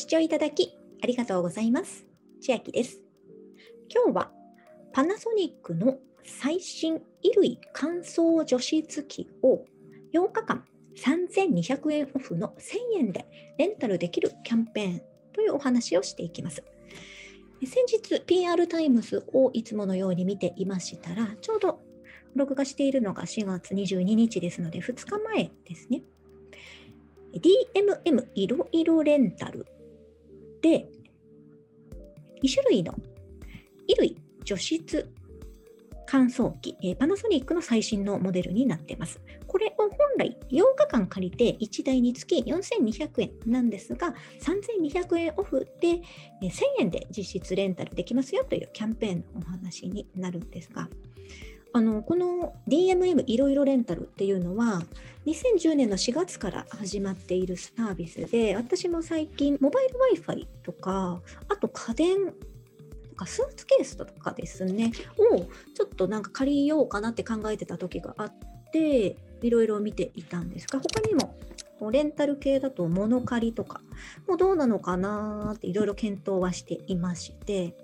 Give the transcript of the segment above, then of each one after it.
視聴いただきありがとうございます。千秋です。今日はパナソニックの最新衣類乾燥除湿機を8日間3200円オフの1000円でレンタルできるキャンペーンというお話をしていきます。先日 PR タイムズをいつものように見ていましたら、ちょうど録画しているのが4月22日ですので2日前ですね。DMM いろいろレンタルで2種類の衣類除湿乾燥機、えパナソニックの最新のモデルになっています。これを本来8日間借りて1台につき4200円なんですが、3200円オフでえ1000円で実質レンタルできますよというキャンペーンのお話になるんですが、あのこの DMM いろいろレンタルっていうのは2010年の4月から始まっているサービスで私も最近モバイル Wi-Fi とかあと家電とかスーツケースとかですねをちょっとなんか借りようかなって考えてた時があっていろいろ見ていたんですが他にもレンタル系だと物借りとかもどうなのかなっていろいろ検討はしていまして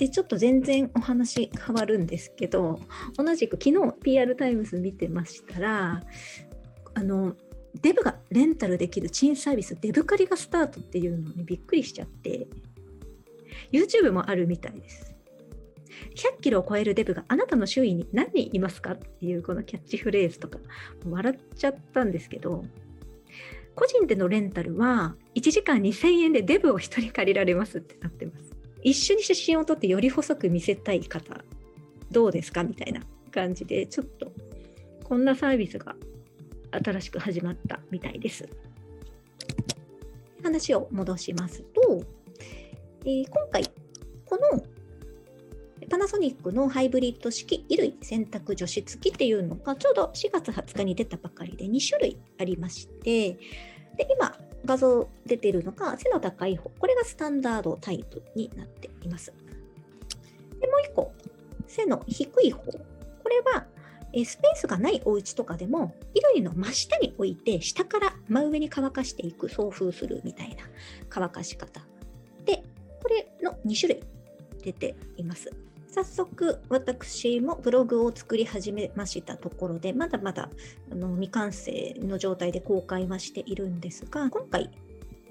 でちょっと全然お話変わるんですけど同じく昨日 PR タイムズ見てましたらあのデブがレンタルできる新サービスデブ借りがスタートっていうのにびっくりしちゃって YouTube もあるみたいです。100キロを超えるデブがあなたの周囲に何人いますかっていうこのキャッチフレーズとか笑っちゃったんですけど個人でのレンタルは1時間2000円でデブを1人借りられますってなってます。一緒に写真を撮ってより細く見せたい方どうですか？みたいな感じでちょっとこんなサービスが新しく始まったみたいです。話を戻しますと、えー今回このパナソニックのハイブリッド式衣類洗濯除湿機っていうのがちょうど4月20日に出たばかりで2種類ありましてで今画像出てるのが背の高い方これがスタンダードタイプになっています。でもう一個背の低い方。これはえスペースがないお家とかでも衣類の真下に置いて下から真上に乾かしていく送風するみたいな乾かし方。でこれの2種類出ています。早速私もブログを作り始めました。ところでまだまだあの未完成の状態で公開はしているんですが今回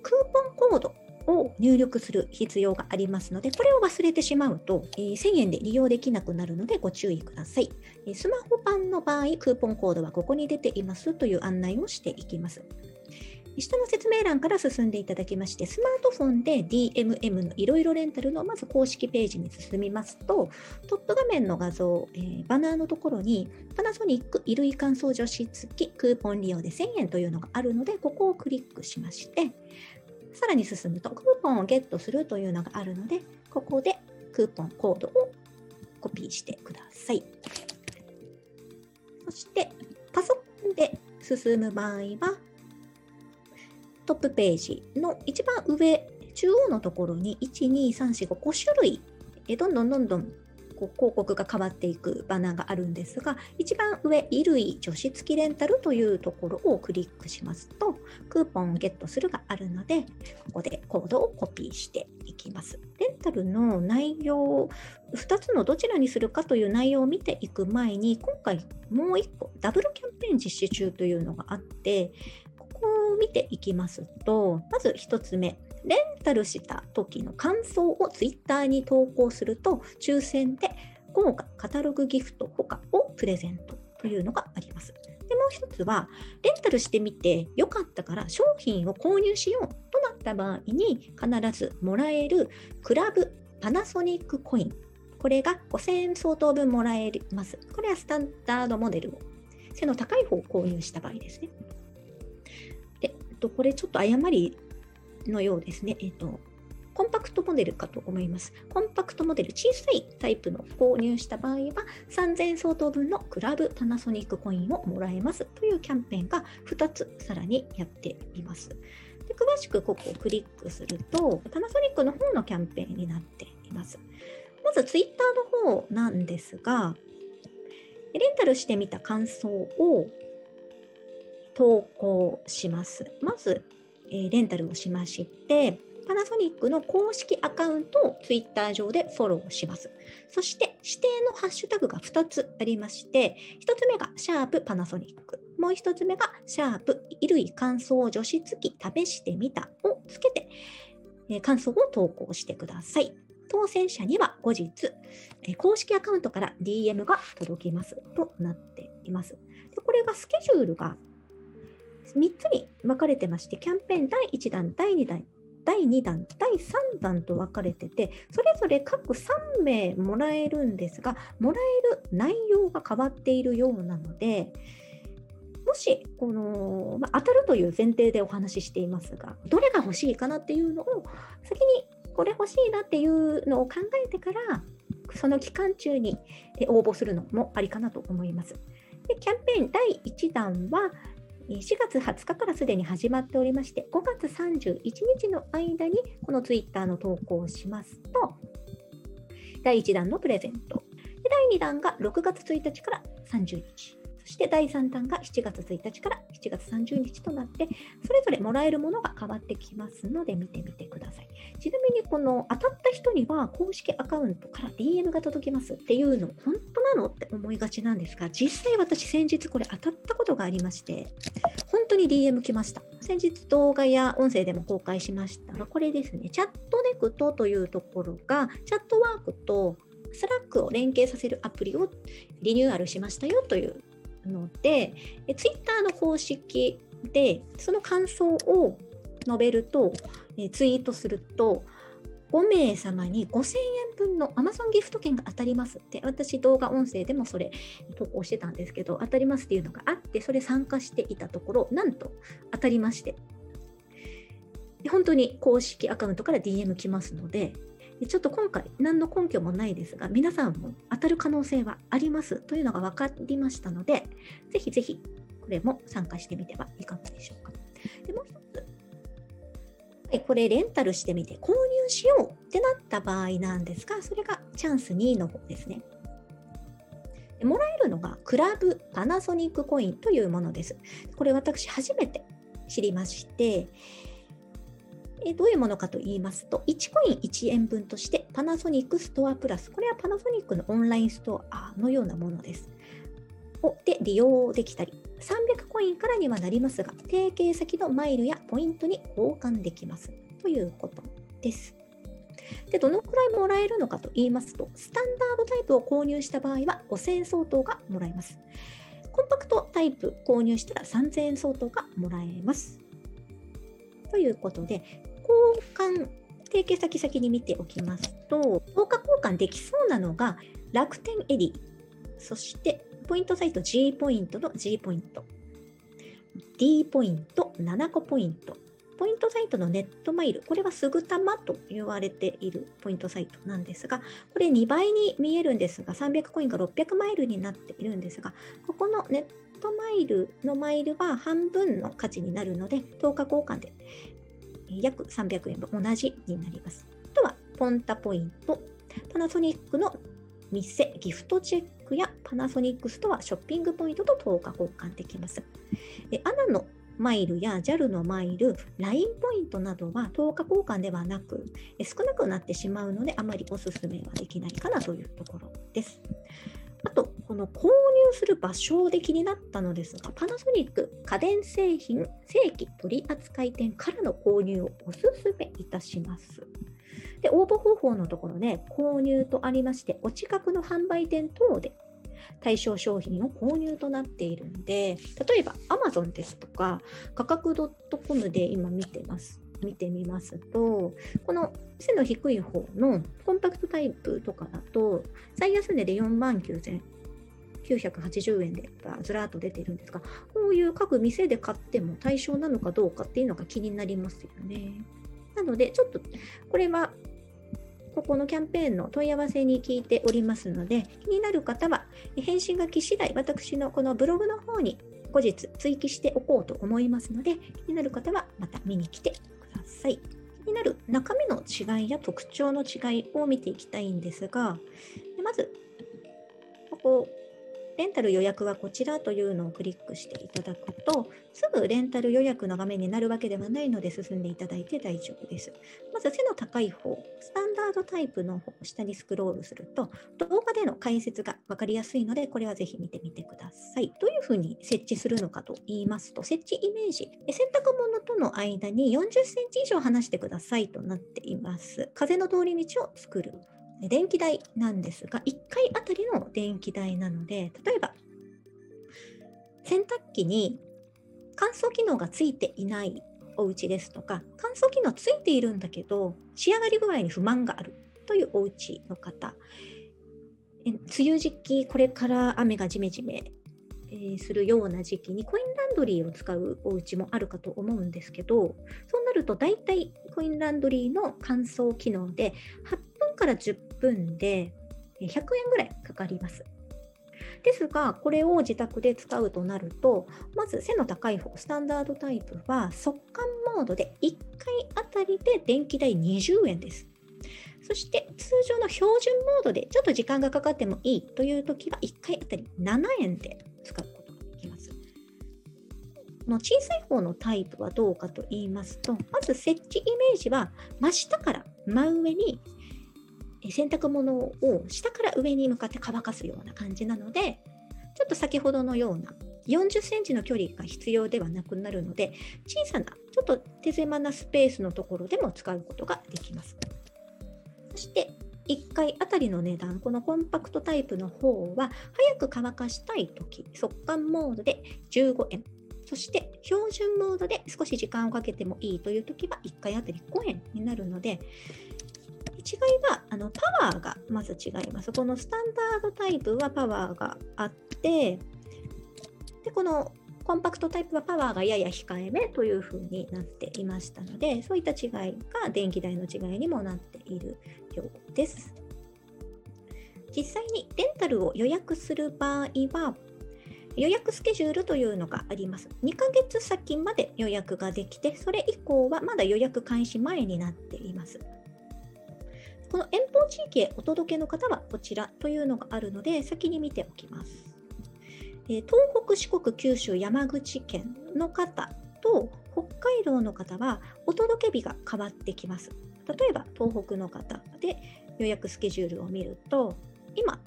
クーポンコードを入力する必要がありますのでこれを忘れてしまうと、えー1000円で利用できなくなるのでご注意ください。えスマホ版の場合クーポンコードはここに出ていますという案内をしていきます。下の説明欄から進んでいただきまして、スマートフォンで DMM のいろいろレンタルのまず公式ページに進みますと、トップ画面の画像、えーバナーのところに、パナソニック衣類乾燥除湿機クーポン利用で1000円というのがあるので、ここをクリックしまして、さらに進むと、クーポンをゲットするというのがあるので、ここでクーポンコードをコピーしてください。そして、パソコンで進む場合は、プページの一番上、中央のところに1、2、3、4、5、5種類、どんどんどんどん広告が変わっていくバナーがあるんですが、一番上、衣類除湿機レンタルというところをクリックしますと、クーポンをゲットするがあるので、ここでコードをコピーしていきます。レンタルの内容、2つのどちらにするかという内容を見ていく前に、今回もう1個、ダブルキャンペーン実施中というのがあって、見ていきますと、まず1つ目、レンタルした時の感想をツイッターに投稿すると、抽選で豪華カタログギフトほかをプレゼントというのがあります。で、もう一つは、レンタルしてみてよかったから商品を購入しようとなった場合に必ずもらえるクラブパナソニックコイン。これが5000円相当分もらえます。これはスタンダードモデルを背の高い方を購入した場合ですね。とこれちょっと誤りのようですね。えっと、コンパクトモデルかと思います。コンパクトモデル、小さいタイプの購入した場合は、3000相当分のクラブパナソニックコインをもらえますというキャンペーンが2つさらにやっています。で詳しくここをクリックすると、パナソニックの方のキャンペーンになっています。まず、ツイッターの方なんですが、レンタルしてみた感想を投稿します。まず、えーレンタルをしまして、パナソニックの公式アカウントを Twitter 上でフォローします。そして指定のハッシュタグが2つありまして、1つ目がシャープパナソニック、もう1つ目がシャープ衣類乾燥除湿機試してみたをつけて、え感想を投稿してください。当選者には後日、え公式アカウントから DM が届きますとなっています。でこれがスケジュールが3つに分かれてまして、キャンペーン第1弾、第2弾、第2弾、第3弾と分かれてて、それぞれ各3名もらえるんですが、もらえる内容が変わっているようなので、もしこの、まあ、当たるという前提でお話ししていますが、どれが欲しいかなっていうのを先にこれ欲しいなっていうのを考えてから、その期間中に応募するのもありかなと思います。でキャンペーン第1弾は、4月20日からすでに始まっておりまして、5月31日の間にこのツイッターの投稿をしますと、第1弾のプレゼント、第2弾が6月1日から30日、そして第3弾が7月1日から7月30日となって、それぞれもらえるものが変わってきますので見てみてください。ちなみにこの当たった人には公式アカウントから DM が届きますっていうの本当なのって思いがちなんですが、実際私先日これ当たったことがありまして、本当に DM 来ました。先日動画や音声でも公開しましたが、これですね、チャットネクトというところが、 Chatwork と Slack を連携させるアプリをリニューアルしましたよというので、ツイッターの公式でその感想を述べると、えツイートすると、5名様に5000円分の Amazon ギフト券が当たります。って、私動画音声でもそれ投稿してたんですけど、当たりますっていうのがあって、それ参加していたところ、なんと当たりまして、本当に公式アカウントから DM 来ますので、ちょっと今回何の根拠もないですが、皆さんも当たる可能性はありますというのが分かりましたので、ぜひぜひこれも参加してみてはいかがでしょうか。でもう一つ、これレンタルしてみて購入しようってなった場合なんですが、それがチャンス2の方ですね。もらえるのがクラブパナソニックコインというものです。これ私初めて知りまして、えどういうものかと言いますと、1コイン1円分としてパナソニックストアプラス、これはパナソニックのオンラインストアのようなものです。をで利用できたり、300コインからにはなりますが、提携先のマイルやポイントに交換できますということです。で、どのくらいもらえるのかと言いますと、スタンダードタイプを購入した場合は5000円相当がもらえます。コンパクトタイプ購入したら3000円相当がもらえます。ということで、換、提携先先に見ておきますと、10日交換できそうなのが楽天エディ、そしてポイントサイト G ポイントの G ポイント、D ポイント、 nanaco ポイント、ポイントサイトのネットマイル、これはすぐたまと言われているポイントサイトなんですが、これ2倍に見えるんですが、300コインが600マイルになっているんですが、ここのネットマイルのマイルは半分の価値になるので、等価交換で約300円分同じになります。あとは、ポンタポイント、パナソニックの店、ギフトチェックやパナソニックストア、ショッピングポイントと10日交換できます。でアナのマイルや JAL のマイル、LINE ポイントなどは10日交換ではなく、少なくなってしまうので、あまりおすすめはできないかなというところです。あと、この購入する場所で気になったのですが、パナソニック家電製品正規取扱店からの購入をおすすめいたします。で、応募方法のところで、購入とありまして、お近くの販売店等で対象商品を購入となっているので、例えば Amazon ですとか、価格 .com で今見てます。見てみますと、この背の低い方のコンパクトタイプとかだと、最安値で4万9980円でずらっと出ているんですが、こういう各店で買っても対象なのかどうかっていうのが気になりますよね。なので、ちょっとこれはここのキャンペーンの問い合わせに聞いておりますので、気になる方は返信が来次第、私のこのブログの方に後日追記しておこうと思いますので、気になる方はまた見に来てさい。気になる中身の違いや特徴の違いを見ていきたいんですが、まず、ここ、レンタル予約はこちらというのをクリックしていただくと、すぐレンタル予約の画面になるわけではないので進んでいただいて大丈夫です。まず背の高い方、スタンダードタイプの方、下にスクロールすると、動画での解説が分かりやすいので、これはぜひ見てみてください。どういうふうに設置するのかと言いますと、設置イメージ、洗濯物との間に40センチ以上離してくださいとなっています。風の通り道を作る。電気代なんですが、1回あたりの電気代なので、例えば、洗濯機に乾燥機能がついていないお家ですとか、乾燥機能ついているんだけど、仕上がり具合に不満があるというお家の方。え、梅雨時期、これから雨がじめじめするような時期にコインランドリーを使うお家もあるかと思うんですけどそうなると大体コインランドリーの乾燥機能で8分から10分で100円ぐらいかかります。ですが、これを自宅で使うとなると、まず背の高い方、スタンダードタイプは速乾モードで1回あたりで電気代20円です。そして通常の標準モードでちょっと時間がかかってもいいという時は1回あたり7円で使うことができます。の小さい方のタイプはどうかと言いますと、まず設置イメージは真下から真上に洗濯物を下から上に向かって乾かすような感じなので、ちょっと先ほどのような40センチの距離が必要ではなくなるので、小さなちょっと手狭なスペースのところでも使うことができます。そして1回あたりの値段、このコンパクトタイプの方は、早く乾かしたいとき、速乾モードで15円。そして標準モードで少し時間をかけてもいいというときは1回あたり5円になるので、違いはあのパワーがまず違います。このスタンダードタイプはパワーがあって、でこのコンパクトタイプはパワーがやや控えめというふうになっていましたので、そういった違いが電気代の違いにもなっているようです。実際にレンタルを予約する場合は、予約スケジュールというのがあります。2ヶ月先まで予約ができて、それ以降はまだ予約開始前になっています。この遠方地域へお届けの方はこちらというのがあるので、先に見ておきます。東北、四国、九州、山口県の方と北海道の方はお届け日が変わってきます。例えば東北の方で予約スケジュールを見ると今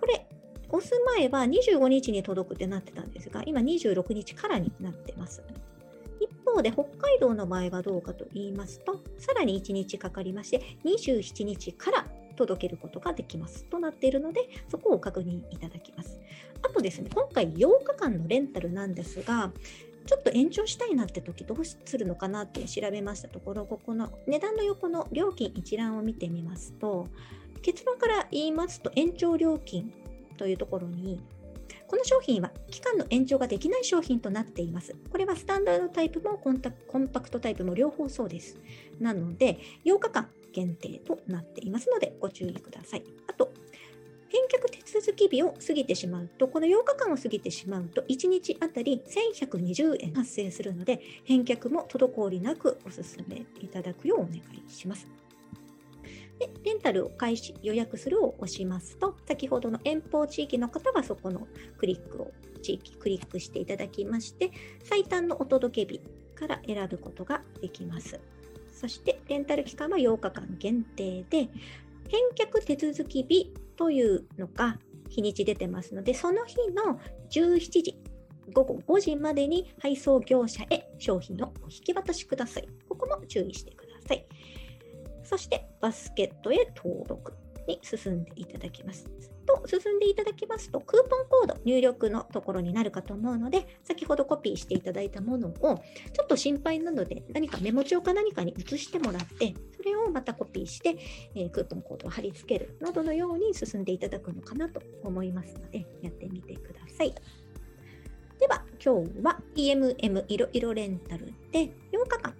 これ押す前は25日に届くってなってたんですが今26日からになってます。一方で北海道の場合はどうかと言いますとさらに1日かかりまして27日から届けることができますとなっているのでそこを確認いただきます。あとですね、今回8日間のレンタルなんですが、ちょっと延長したいなって時どうするのかなって調べましたところ、ここの値段の横の料金一覧を見てみますと、結論から言いますと延長料金というところに、この商品は期間の延長ができない商品となっています。これはスタンダードタイプもコンパクトタイプも両方そうです。なので、8日間限定となっていますのでご注意ください。あと、返却手続き日を過ぎてしまうと、この8日間を過ぎてしまうと、1日あたり1120円発生するので、返却も滞りなくお勧めいただくようお願いします。で、レンタルを開始、予約するを押しますと、先ほどの遠方地域の方はそこのクリックを、地域クリックしていただきまして、最短のお届け日から選ぶことができます。そして、レンタル期間は8日間限定で、返却手続き日というのが日にち出てますので、その日の17時、午後5時までに配送業者へ商品をお引き渡しください。ここも注意してください。そして、バスケットへ登録に進んでいただきます。と進んでいただきますと、クーポンコード入力のところになるかと思うので、先ほどコピーしていただいたものを、ちょっと心配なので、何かメモ帳か何かに移してもらって、それをまたコピーして、えー、クーポンコードを貼り付けるなどのように進んでいただくのかなと思いますので、やってみてください。では、今日は EMM いろいろレンタルで8日間、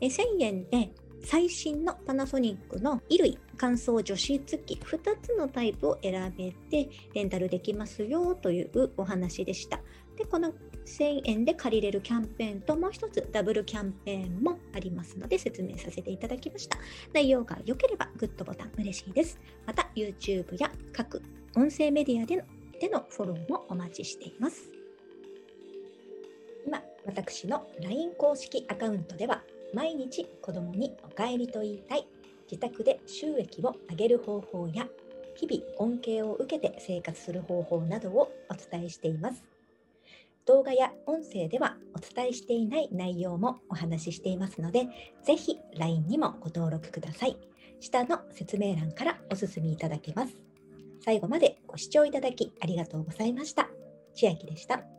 1000円で最新のパナソニックの衣類乾燥除湿機2つのタイプを選べてレンタルできますよというお話でした。で、この1000円で借りれるキャンペーンともう一つダブルキャンペーンもありますので説明させていただきました。内容が良ければグッドボタン嬉しいです。また YouTube や各音声メディアでのてのフォローもお待ちしています。今、私の LINE 公式アカウントでは、毎日子供にお帰りと言いたい、自宅で収益を上げる方法や、日々恩恵を受けて生活する方法などをお伝えしています。動画や音声ではお伝えしていない内容もお話ししていますので、ぜひ LINE にもご登録ください。下の説明欄からお進みいただけます。最後までご視聴いただきありがとうございました。千秋でした。